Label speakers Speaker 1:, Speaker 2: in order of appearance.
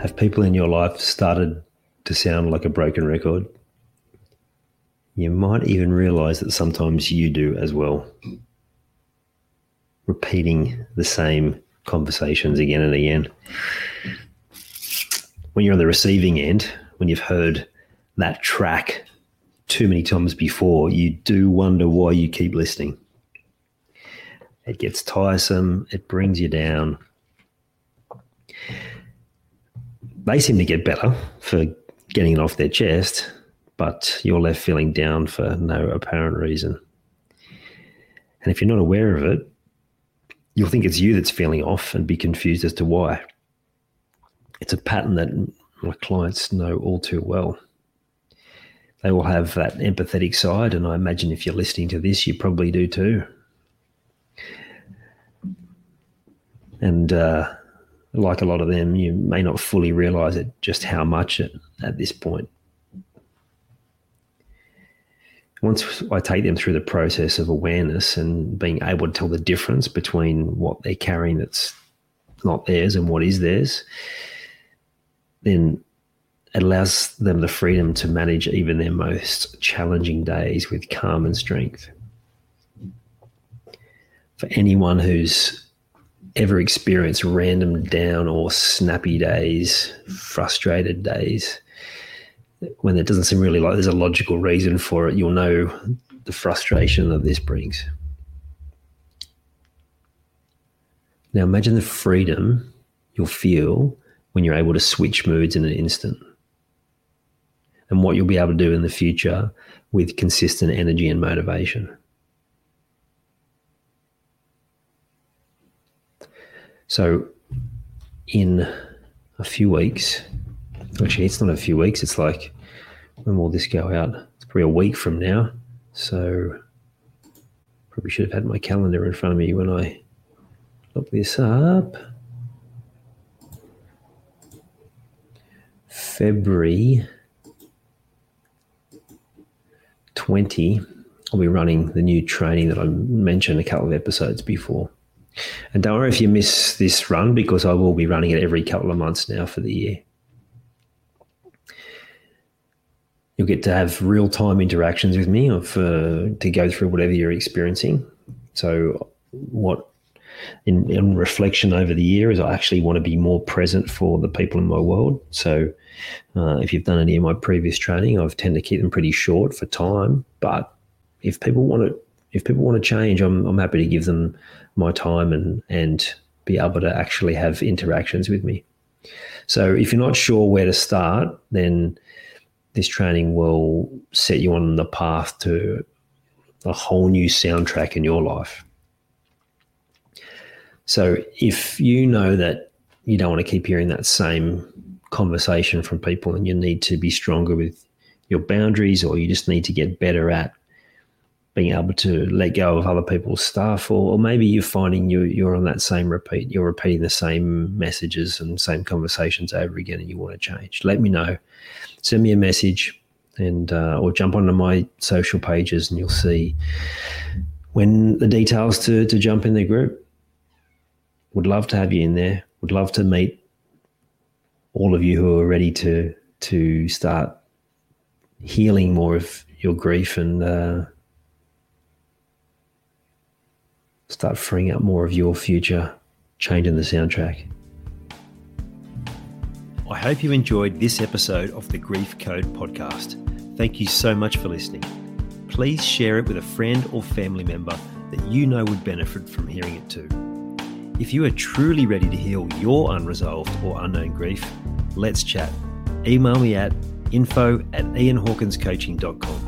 Speaker 1: Have people in your life started to sound like a broken record? You might even realize that sometimes you do as well. Repeating the same conversations again and again. When you're on the receiving end, when you've heard that track too many times before, you do wonder why you keep listening. It gets tiresome, it brings you down, they seem to get better for getting it off their chest, but you're left feeling down for no apparent reason. And if you're not aware of it, you'll think it's you that's feeling off and be confused as to why. It's a pattern that my clients know all too well. They all have that empathetic side, and I imagine if you're listening to this, you probably do too. And uh, like a lot of them, you may not fully realize it just how much it, at this point. Once I take them through the process of awareness and being able to tell the difference between what they're carrying that's not theirs and what is theirs, then it allows them the freedom to manage even their most challenging days with calm and strength. For anyone who's ever experience random down or snappy days, frustrated days, when it doesn't seem really like there's a logical reason for it, you'll know the frustration that this brings. Now imagine the freedom you'll feel when you're able to switch moods in an instant. And what you'll be able to do in the future with consistent energy and motivation. So, in a few weeks, actually, it's not a few weeks, it's like when will this go out? It's probably a week from now. So, probably should have had my calendar in front of me when I look this up. February 20, I'll be running the new training that I mentioned a couple of episodes before. And don't worry if you miss this run because I will be running it every couple of months now for the year. You'll get to have real time interactions with me of, uh, to go through whatever you're experiencing. So, what in, in reflection over the year is I actually want to be more present for the people in my world. So, uh, if you've done any of my previous training, I've tend to keep them pretty short for time. But if people want to, if people want to change, I'm, I'm happy to give them my time and and be able to actually have interactions with me. So if you're not sure where to start, then this training will set you on the path to a whole new soundtrack in your life. So if you know that you don't want to keep hearing that same conversation from people and you need to be stronger with your boundaries or you just need to get better at being able to let go of other people's stuff, or, or maybe you're finding you you're on that same repeat, you're repeating the same messages and same conversations over again, and you want to change. Let me know. Send me a message, and uh, or jump onto my social pages, and you'll see when the details to to jump in the group. Would love to have you in there. Would love to meet all of you who are ready to to start healing more of your grief and uh, start freeing up more of your future, changing the soundtrack. I hope you enjoyed this episode of the Grief Code podcast. Thank you so much for listening. Please share it with a friend or family member that you know would benefit from hearing it too. If you are truly ready to heal your unresolved or unknown grief, let's chat. Email me at info at ianhawkinscoaching.com.